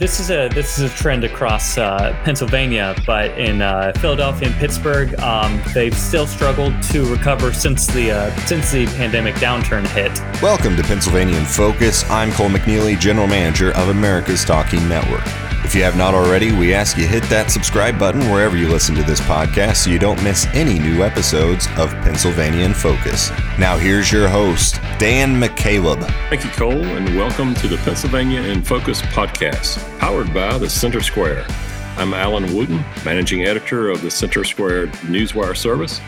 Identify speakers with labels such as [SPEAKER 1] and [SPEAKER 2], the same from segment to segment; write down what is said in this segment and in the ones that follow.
[SPEAKER 1] This is a this is a trend across uh, Pennsylvania, but in uh, Philadelphia and Pittsburgh, um, they've still struggled to recover since the uh, since the pandemic downturn hit.
[SPEAKER 2] Welcome to Pennsylvania in Focus. I'm Cole McNeely, General Manager of America's Talking Network. If you have not already, we ask you hit that subscribe button wherever you listen to this podcast so you don't miss any new episodes of Pennsylvania in Focus. Now here's your host, Dan McCaleb.
[SPEAKER 3] Thank you, Cole, and welcome to the Pennsylvania in Focus podcast, powered by the Center Square. I'm Alan Wooten, managing editor of the Center Square Newswire service.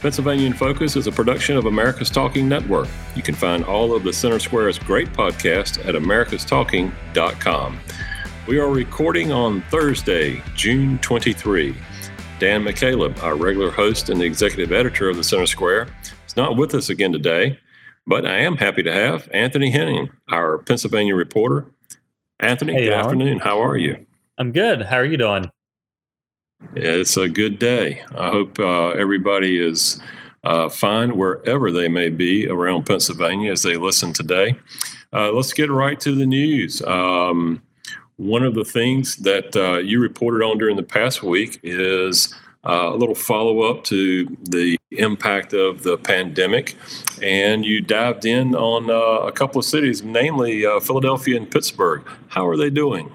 [SPEAKER 3] Pennsylvania in Focus is a production of America's Talking Network. You can find all of the Center Square's great podcasts at americastalking.com. We are recording on Thursday, June 23. Dan McCaleb, our regular host and the executive editor of the Center Square, is not with us again today, but I am happy to have Anthony Hennen, our Pennsylvania reporter. Anthony,
[SPEAKER 1] Hey,
[SPEAKER 3] good
[SPEAKER 1] Alan.
[SPEAKER 3] afternoon. How are you?
[SPEAKER 1] I'm good. How are you doing?
[SPEAKER 3] It's a good day. I hope uh, everybody is uh, fine wherever they may be around Pennsylvania as they listen today. Uh, let's get right to the news. Um, one of the things that uh, you reported on during the past week is uh, a little follow up to the impact of the pandemic. And you dived in on uh, a couple of cities, namely uh, Philadelphia and Pittsburgh. How are they doing?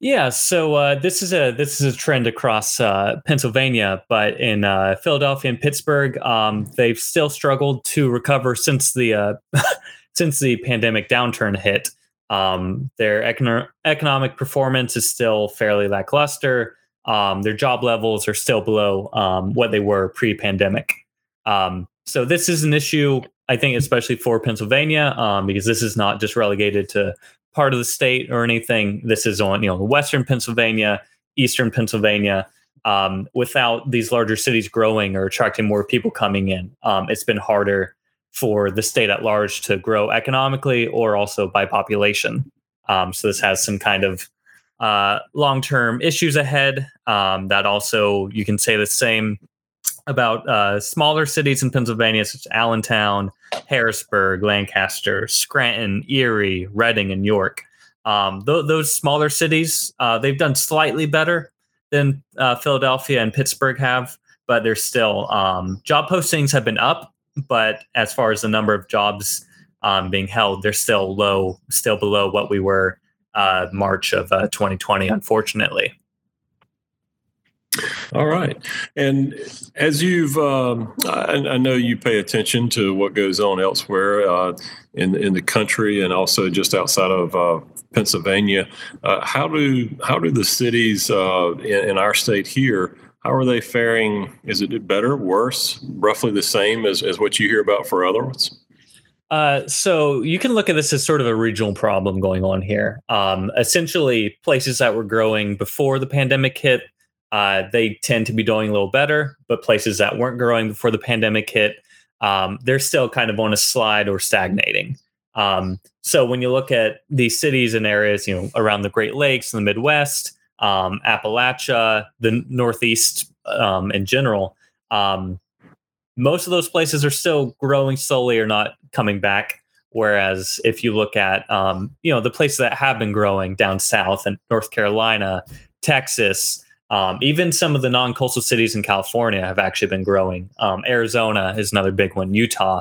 [SPEAKER 1] Yeah, so uh, this is a this is a trend across uh, Pennsylvania, but in uh, Philadelphia and Pittsburgh, um, they've still struggled to recover since the uh, since the pandemic downturn hit. Um, their econo- economic performance is still fairly lackluster. Um, their job levels are still below um, what they were pre-pandemic. Um, so this is an issue, I think, especially for Pennsylvania, um, because this is not just relegated to part of the state or anything. This is on you know Western Pennsylvania, Eastern Pennsylvania. Um, without these larger cities growing or attracting more people coming in, it's been harder for the state at large to grow economically or also by population. Um, so this has some kind of uh, long-term issues ahead. Um, that also you can say the same about uh, smaller cities in Pennsylvania, such as Allentown, Harrisburg, Lancaster, Scranton, Erie, Reading, and York. Um, th- those smaller cities, uh, they've done slightly better than uh, Philadelphia and Pittsburgh have, but they're still um, job postings have been up, but as far as the number of jobs um, being held, they're still low, still below what we were uh, March of uh, 2020, unfortunately.
[SPEAKER 3] All right. And as you've, um, I, I know you pay attention to what goes on elsewhere uh, in in the country and also just outside of uh, Pennsylvania. Uh, how do how do the cities uh, in, in our state here? How are they faring? Is it better, worse, roughly the same as, as what you hear about for others?
[SPEAKER 1] Uh, so you can look at this as sort of a regional problem going on here. Um, essentially, places that were growing before the pandemic hit, uh, they tend to be doing a little better. But places that weren't growing before the pandemic hit, um, they're still kind of on a slide or stagnating. Um, so when you look at these cities and areas, you know, around the Great Lakes and the Midwest, um, Appalachia, the Northeast um, in general, um, most of those places are still growing slowly or not coming back. Whereas if you look at um, you know the places that have been growing down south and North Carolina, Texas, um, even some of the non-coastal cities in California have actually been growing. Um, Arizona is another big one. Utah,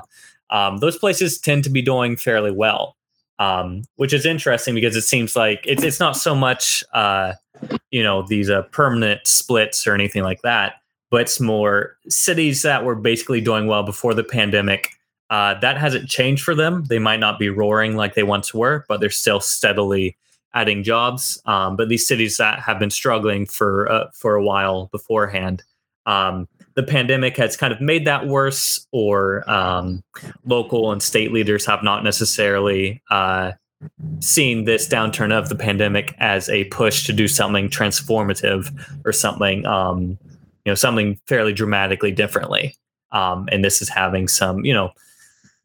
[SPEAKER 1] those places tend to be doing fairly well, um, which is interesting because it seems like it's it's not so much uh, you know these uh, permanent splits or anything like that but it's more cities that were basically doing well before the pandemic. Uh, that hasn't changed for them. They might not be roaring like they once were, but they're still steadily adding jobs. Um, but these cities that have been struggling for uh, for a while beforehand, um, the pandemic has kind of made that worse, or um, local and state leaders have not necessarily uh, seen this downturn of the pandemic as a push to do something transformative or something um, you know something fairly dramatically differently. Um, and this is having some you know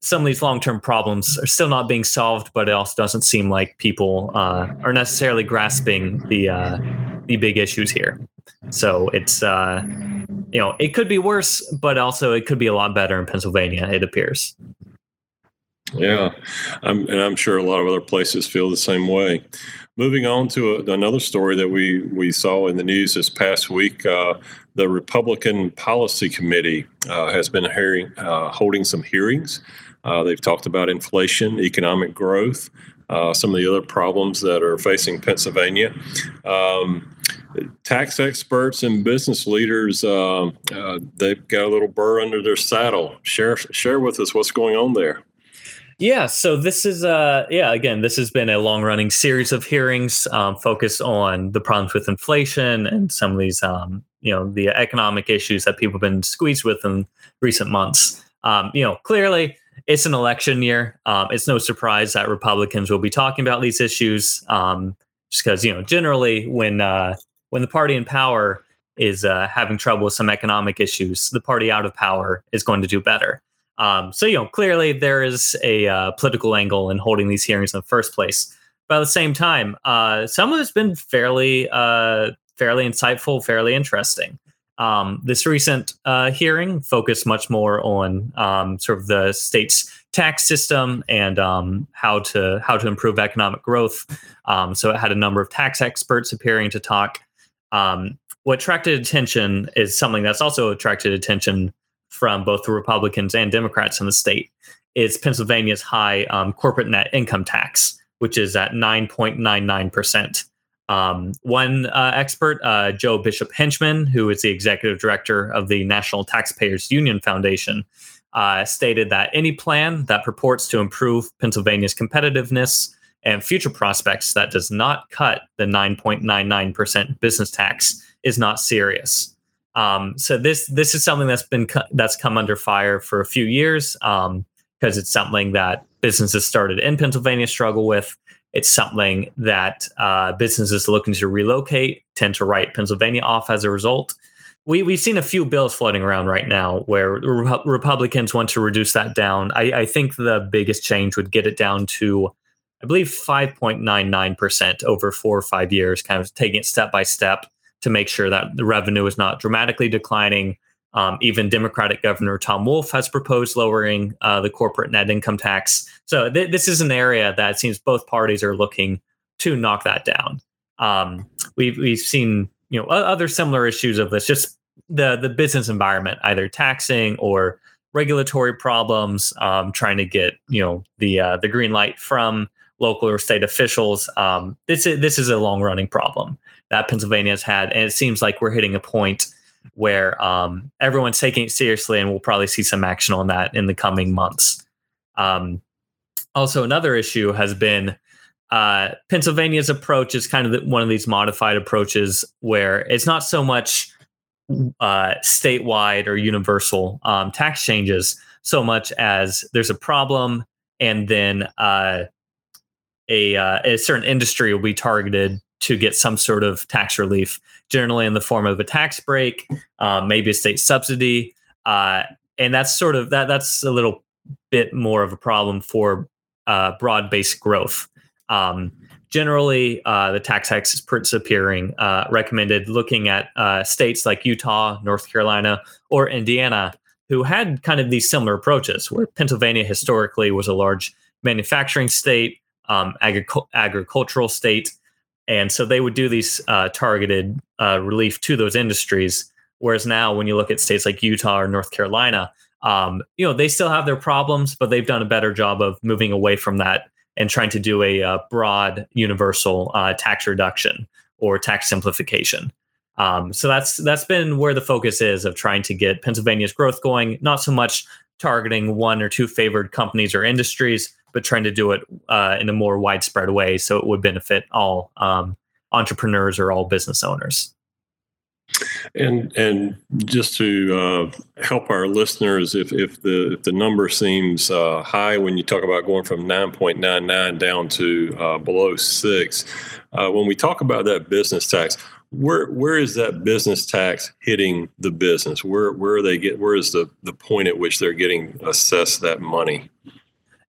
[SPEAKER 1] some of these long-term problems are still not being solved but it also doesn't seem like people uh, are necessarily grasping the uh, the big issues here so it's uh, you know it could be worse but also it could be a lot better in pennsylvania it appears
[SPEAKER 3] Yeah, I'm, and I'm sure a lot of other places feel the same way. Moving on to a, another story that we, we saw in the news this past week, uh, the Republican Policy Committee uh, has been hearing, uh, holding some hearings. Uh, they've talked about inflation, economic growth, uh, some of the other problems that are facing Pennsylvania. Um, tax experts and business leaders, uh, they've got a little burr under their saddle. Share, share with us what's going on there.
[SPEAKER 1] Yeah, so this is uh yeah, again, this has been a long-running series of hearings um, focused on the problems with inflation and some of these um, you know, the economic issues that people have been squeezed with in recent months. Um, you know, clearly it's an election year. Um, it's no surprise that Republicans will be talking about these issues um, just because, you know, generally when uh when the party in power is uh, having trouble with some economic issues, the party out of power is going to do better. Um, so, you know, clearly there is a uh, political angle in holding these hearings in the first place. But at the same time, uh, some of it's been fairly, uh, fairly insightful, fairly interesting. Um, this recent uh, hearing focused much more on um, sort of the state's tax system and um, how to how to improve economic growth. Um, so it had a number of tax experts appearing to talk. Um, what attracted attention is something that's also attracted attention from both the Republicans and Democrats in the state is Pennsylvania's high um, corporate net income tax, which is at 9.99%. Um, one uh, expert, uh, Joe Bishop Henchman, who is the executive director of the National Taxpayers Union Foundation, uh, stated that any plan that purports to improve Pennsylvania's competitiveness and future prospects that does not cut the 9.99% business tax is not serious. Um, so this this is something that's been that's come under fire for a few years because um, it's something that businesses started in Pennsylvania struggle with. It's something that uh, businesses looking to relocate tend to write Pennsylvania off as a result. We we've seen a few bills floating around right now where Re- Republicans want to reduce that down. I, I think the biggest change would get it down to I believe 5.99% over four or five years, kind of taking it step by step to make sure that the revenue is not dramatically declining. Um, even Democratic Governor Tom Wolf has proposed lowering uh, the corporate net income tax. So th- this is an area that seems both parties are looking to knock that down. Um, we've we've seen you know other similar issues of this, just the the business environment, either taxing or regulatory problems, um, trying to get you know the uh, the green light from local or state officials. Um, this is this is a long running problem that Pennsylvania has had, and it seems like we're hitting a point where um, everyone's taking it seriously, and we'll probably see some action on that in the coming months. Um, also, another issue has been uh, Pennsylvania's approach is kind of one of these modified approaches where it's not so much uh, statewide or universal um, tax changes so much as there's a problem and then uh, a, uh, a certain industry will be targeted to get some sort of tax relief, generally in the form of a tax break, um, maybe a state subsidy, uh, and that's sort of that. That's a little bit more of a problem for uh, broad-based growth. Um, generally, uh, the tax experts appearing uh, recommended looking at states like Utah, North Carolina, or Indiana, who had kind of these similar approaches. Where Pennsylvania historically was a large manufacturing state, um, agricultural state, and so they would do these uh, targeted uh, relief to those industries. Whereas now, when you look at states like Utah or North Carolina, um, you know they still have their problems, but they've done a better job of moving away from that and trying to do a, a uh, broad, universal uh, tax reduction or tax simplification. Um, so that's that's been where the focus is of trying to get Pennsylvania's growth going. Not so much targeting one or two favored companies or industries, but trying to do it uh, in a more widespread way so it would benefit all um, entrepreneurs or all business owners.
[SPEAKER 3] And and just to uh, help our listeners, if, if the if the number seems uh, high when you talk about going from nine point nine nine down to uh, below six, uh, when we talk about that business tax, where where is that business tax hitting the business? Where where are they get? Where is the the point at which they're getting assessed that money?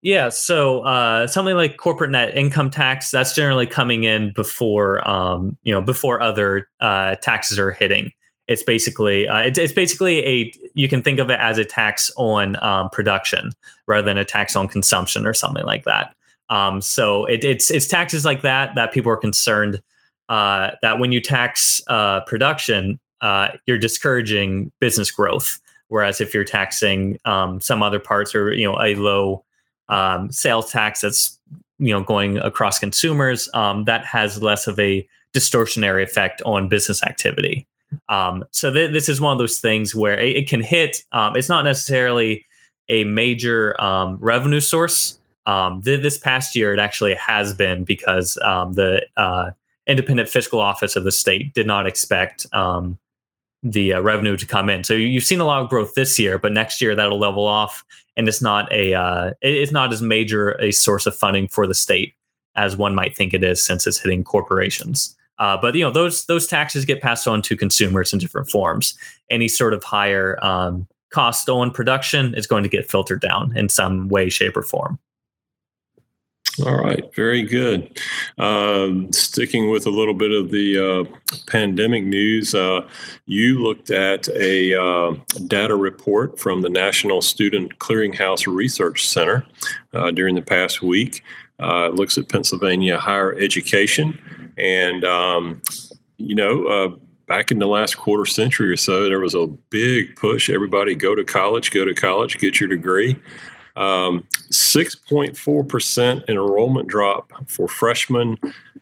[SPEAKER 1] Yeah, so uh, something like corporate net income tax that's generally coming in before um, you know before other uh, taxes are hitting. It's basically uh, it's, it's, basically a you can think of it as a tax on um, production rather than a tax on consumption or something like that. Um, so it, it's it's taxes like that that people are concerned uh, that when you tax uh, production, uh, you're discouraging business growth. Whereas if you're taxing um, some other parts or you know a low um, sales tax that's you know going across consumers, um, that has less of a distortionary effect on business activity. Um, so th- this is one of those things where it, it can hit. Um, it's not necessarily a major um, revenue source. Um, th- this past year, it actually has been because the uh, independent fiscal office of the state did not expect the uh, revenue to come in. So you've seen a lot of growth this year, but next year that'll level off, and it's not a uh, it's not as major a source of funding for the state as one might think it is, since it's hitting corporations. Uh, but you know those those taxes get passed on to consumers in different forms. Any sort of higher um, cost on production is going to get filtered down in some way, shape, or form.
[SPEAKER 3] All right, very good. Um, sticking with a little bit of the uh, pandemic news, uh, you looked at a uh, data report from the National Student Clearinghouse Research Center uh, during the past week. Uh, it looks at Pennsylvania higher education, and um, you know uh, back in the last quarter century or so, there was a big push. Everybody go to college, go to college, get your degree. Um, 6.4% enrollment drop for freshmen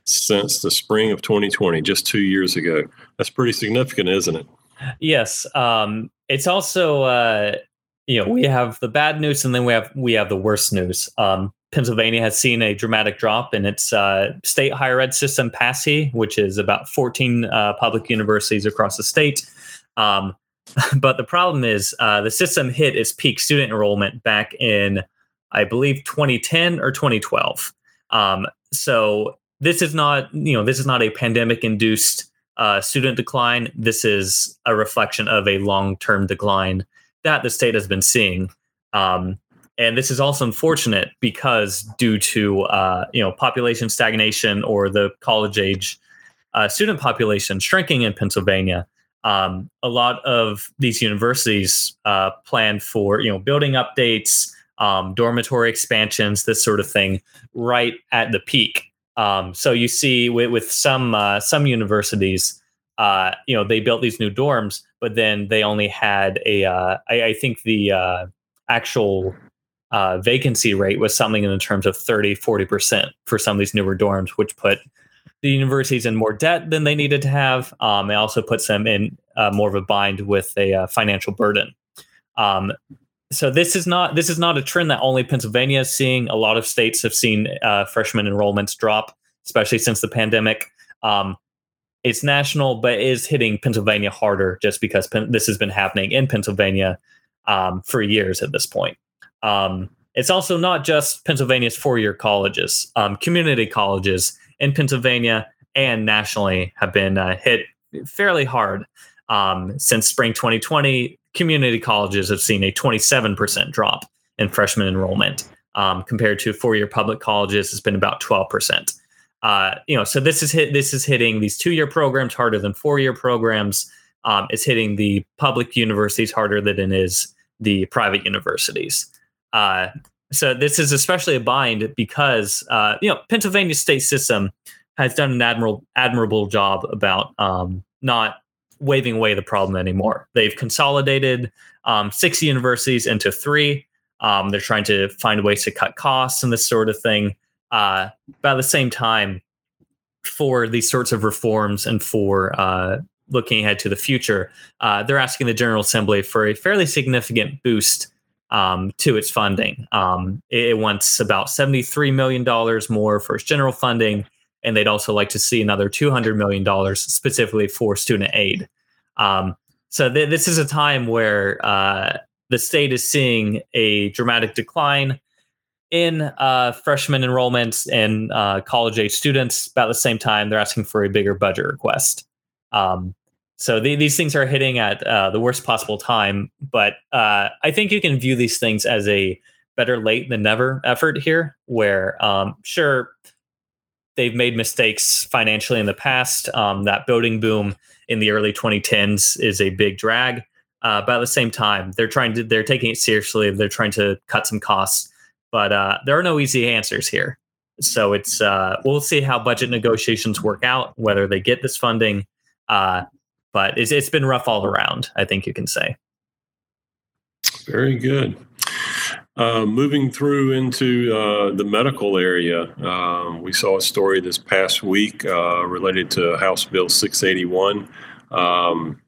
[SPEAKER 3] since the spring of 2020, just two years ago. That's pretty significant, isn't it?
[SPEAKER 1] Yes. Um, it's also, uh, you know, we have the bad news and then we have we have the worst news. Um, Pennsylvania has seen a dramatic drop in its uh, state higher ed system, PASSHE, which is about 14 uh, public universities across the state. Um, but the problem is uh, the system hit its peak student enrollment back in, I believe, 2010 or 2012. Um, so this is not, you know, this is not a pandemic-induced uh, student decline. This is a reflection of a long-term decline that the state has been seeing. Um, and this is also unfortunate because due to uh, you know population stagnation or the college age uh, student population shrinking in Pennsylvania, um, a lot of these universities uh, plan for you know building updates, um, dormitory expansions, this sort of thing, right at the peak. Um, so you see with, with some uh, some universities, uh, you know, they built these new dorms, but then they only had a. Uh, I, I think the uh, actual uh, vacancy rate was something in the terms of 30, 40% for some of these newer dorms, which put the universities in more debt than they needed to have. Um, it also puts them in uh, more of a bind with a uh, financial burden. Um, so this is not this is not a trend that only Pennsylvania is seeing. A lot of states have seen uh, freshman enrollments drop, especially since the pandemic. Um, it's national, but it is hitting Pennsylvania harder just because Pen- this has been happening in Pennsylvania um, for years at this point. Um, it's also not just Pennsylvania's four-year colleges. Um, community colleges in Pennsylvania and nationally have been uh, hit fairly hard. Um, since spring 2020, community colleges have seen a 27% drop in freshman enrollment um, compared to four-year public colleges. It's been about 12%. Uh, you know, so this is hit. This is hitting these two-year programs harder than four-year programs. Um, it's hitting the public universities harder than it is the private universities. Uh, so this is especially a bind because uh, you know Pennsylvania state system has done an admirable admirable job about um, not waving away the problem anymore. They've consolidated um, six universities into three. Um, they're trying to find ways to cut costs and this sort of thing. Uh, but at the same time, for these sorts of reforms and for uh, looking ahead to the future, uh, they're asking the General Assembly for a fairly significant boost um, to its funding. Um, it, wants about $73 million more for its general funding, and they'd also like to see another $200 million specifically for student aid. Um, so th- this is a time where uh, the state is seeing a dramatic decline in uh, freshman enrollments and uh, college age students. About the same time, they're asking for a bigger budget request. Um, so the, these things are hitting at uh, the worst possible time. But uh, I think you can view these things as a better late than never effort here, where um, sure they've made mistakes financially in the past. Um, that building boom in the early 2010s is a big drag. Uh, but at the same time, they're trying to they're taking it seriously. They're trying to cut some costs, but uh, there are no easy answers here. So it's uh, we'll see how budget negotiations work out, whether they get this funding. But it's, it's been rough all around. I think you can say.
[SPEAKER 3] Very good. Uh, moving through into uh, the medical area, um, we saw a story this past week uh, related to House Bill 681, um,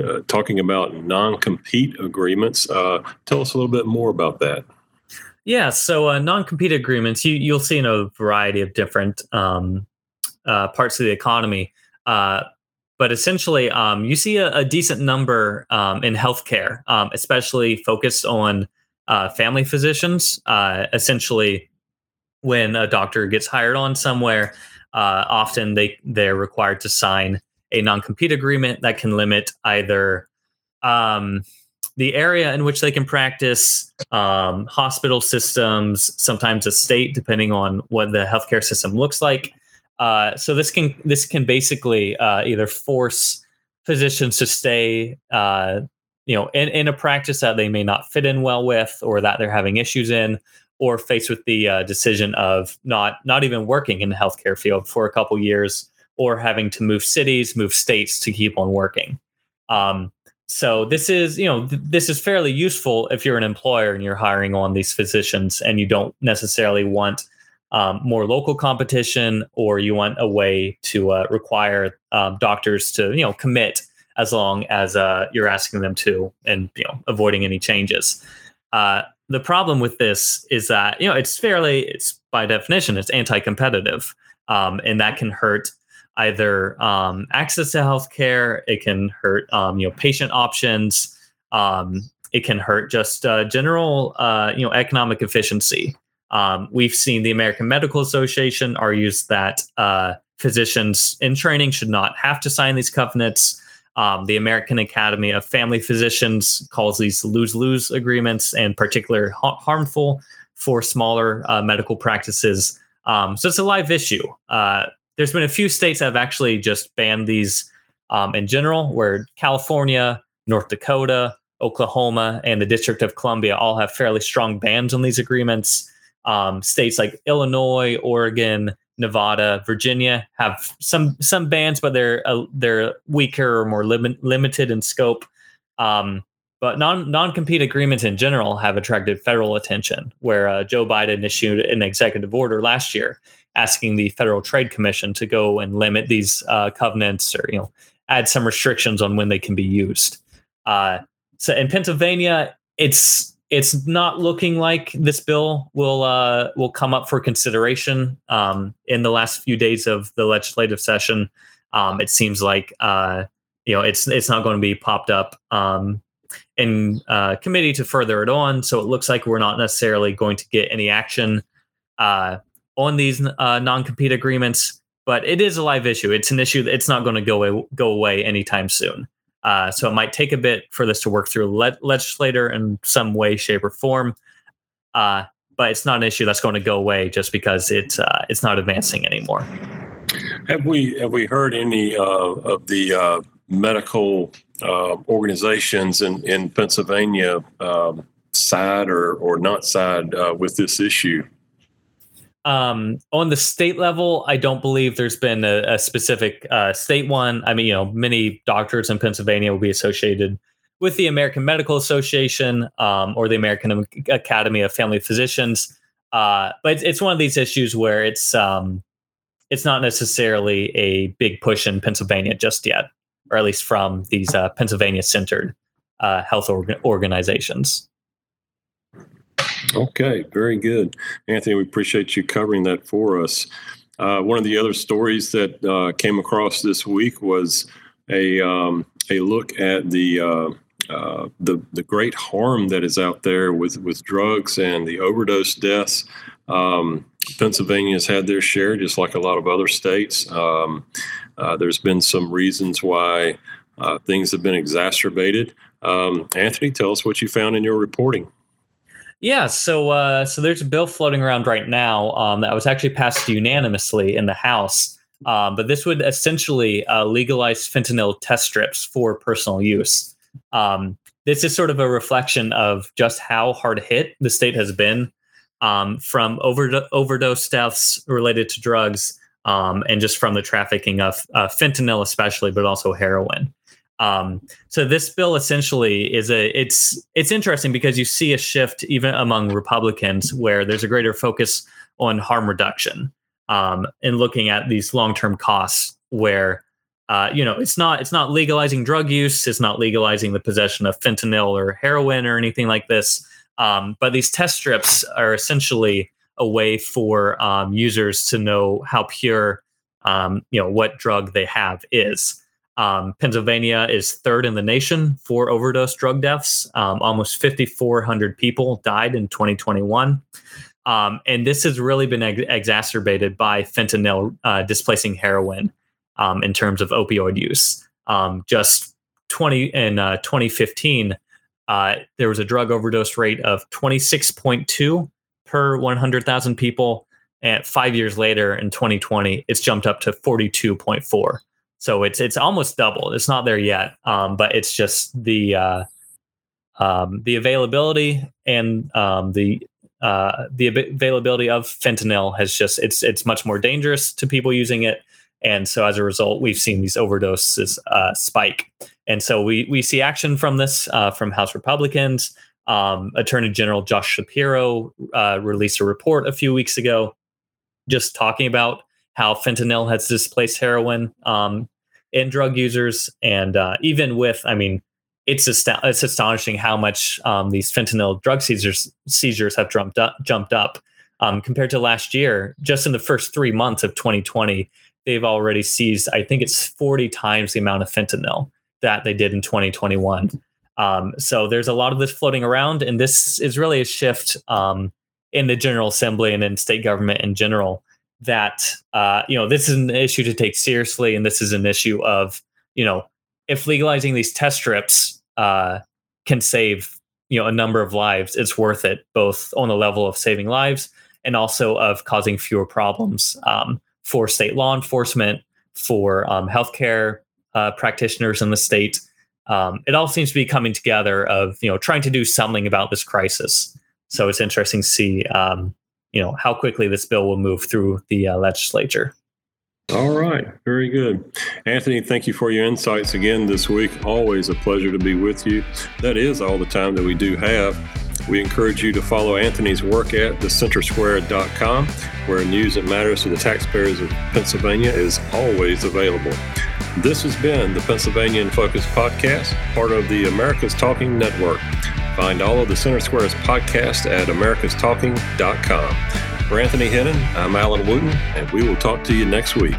[SPEAKER 3] uh, talking about non compete agreements. Uh, tell us a little bit more about that.
[SPEAKER 1] Yeah, so uh, non-compete agreements you you'll see in a variety of different um, uh, parts of the economy, uh, but essentially um, you see a, a decent number um, in healthcare, um, especially focused on uh, family physicians. Uh, essentially, when a doctor gets hired on somewhere, uh, often they they're required to sign a non-compete agreement that can limit either um, the area in which they can practice, um, hospital systems, sometimes a state, depending on what the healthcare system looks like. Uh, so this can this can basically uh, either force physicians to stay, uh, you know, in, in a practice that they may not fit in well with, or that they're having issues in, or faced with the uh, decision of not not even working in the healthcare field for a couple years, or having to move cities, move states to keep on working. Um, so this is you know th- this is fairly useful if you're an employer and you're hiring on these physicians and you don't necessarily want um, more local competition or you want a way to uh, require um, doctors to you know commit as long as uh, you're asking them to and you know avoiding any changes uh, the problem with this is that you know it's fairly it's by definition it's anti-competitive um, and that can hurt either um, access to healthcare, it can hurt um, you know patient options, um, it can hurt just uh, general uh, you know economic efficiency. Um, we've seen the American Medical Association argues that uh, physicians in training should not have to sign these covenants. Um, the American Academy of Family Physicians calls these lose-lose agreements and particularly ha- harmful for smaller uh, medical practices. Um, so it's a live issue. Uh, there's been a few states that have actually just banned these um, in general, where California, North Dakota, Oklahoma, and the District of Columbia all have fairly strong bans on these agreements. Um, states like Illinois, Oregon, Nevada, Virginia have some some bans, but they're uh, they're weaker or more lim- limited in scope. Um, but non non compete agreements in general have attracted federal attention. Where uh, Joe Biden issued an executive order last year asking the Federal Trade Commission to go and limit these uh, covenants or you know add some restrictions on when they can be used. Uh, so in Pennsylvania, it's it's not looking like this bill will uh, will come up for consideration um, in the last few days of the legislative session. Um, it seems like uh, you know it's it's not going to be popped up um, in uh, committee to further it on. So it looks like we're not necessarily going to get any action uh, on these uh, non-compete agreements, but it is a live issue. It's an issue that it's not going to go away, go away anytime soon. Uh, so it might take a bit for this to work through le- legislator in some way, shape, or form. Uh, but it's not an issue that's going to go away just because it's uh, it's not advancing anymore.
[SPEAKER 3] Have we have we heard any uh, of the uh, medical uh, organizations in in Pennsylvania um, side or or not side with this issue?
[SPEAKER 1] Um, on the state level, I don't believe there's been a, a specific uh, state one. I mean, you know, many doctors in Pennsylvania will be associated with the American Medical Association um, or the American Academy of Family Physicians. Uh, but it's, it's, one of these issues where it's um, it's not necessarily a big push in Pennsylvania just yet, or at least from these uh, Pennsylvania-centered uh, health orga- organizations.
[SPEAKER 3] Okay, very good. Anthony, we appreciate you covering that for us. Uh, one of the other stories that uh, came across this week was a um, a look at the, uh, uh the the great harm that is out there with with drugs and the overdose deaths. Um, Pennsylvania's had their share, just like a lot of other states. Um, uh, there's been some reasons why uh, things have been exacerbated. Um, Anthony, tell us what you found in your reporting.
[SPEAKER 1] Yeah, so uh, so there's a bill floating around right now um, that was actually passed unanimously in the House, um, but this would essentially uh, legalize fentanyl test strips for personal use. Um, this is sort of a reflection of just how hard hit the state has been um, from over- overdose deaths related to drugs um, and just from the trafficking of uh, fentanyl, especially, but also heroin. Um, so this bill essentially is a it's it's interesting because you see a shift even among Republicans where there's a greater focus on harm reduction um, and looking at these long term costs where uh, you know it's not it's not legalizing drug use it's not legalizing the possession of fentanyl or heroin or anything like this. Um, but these test strips are essentially a way for um, users to know how pure um, you know what drug they have is um, Pennsylvania is third in the nation for overdose drug deaths. Um, almost 5,400 people died in 2021. Um, and this has really been ex- exacerbated by fentanyl uh, displacing heroin um, in terms of opioid use. Um, just 20 in uh, 2015, uh, there was a drug overdose rate of 26.2 per 100,000 people. And five years later, in 2020, it's jumped up to 42.4. So it's it's almost doubled. It's not there yet, um, but it's just the uh, um, the availability and um, the uh, the availability of fentanyl has just it's it's much more dangerous to people using it, and so as a result, we've seen these overdoses uh, spike. And so we we see action from this uh, from House Republicans. Um, Attorney General Josh Shapiro uh, released a report a few weeks ago, just talking about how fentanyl has displaced heroin um, in drug users, and uh, even with, I mean, it's ast- it's astonishing how much um, these fentanyl drug seizures seizures have jumped up jumped up um, compared to last year. Just in the first three months of 2020, they've already seized, I think it's 40 times the amount of fentanyl that they did in 2021. Um, so there's a lot of this floating around, and this is really a shift um, in the General Assembly and in state government in general that uh, you know this is an issue to take seriously, and this is an issue of you know if legalizing these test strips uh, can save you know a number of lives, it's worth it both on the level of saving lives and also of causing fewer problems um, for state law enforcement, for um, healthcare uh, practitioners in the state. Um, it all seems to be coming together of you know trying to do something about this crisis. So it's interesting to see um, you know how quickly this bill will move through the uh, legislature.
[SPEAKER 3] All right, very good. Anthony, thank you for your insights again this week. Always a pleasure to be with you. That is all the time that we do have. We encourage you to follow Anthony's work at thecentersquare.com, where news that matters to the taxpayers of Pennsylvania is always available. This has been the Pennsylvania in Focus podcast, part of the America's Talking Network. Find all of the Center Squares podcast at americastalking.com. For Anthony Hennen, I'm Alan Wooten, and we will talk to you next week.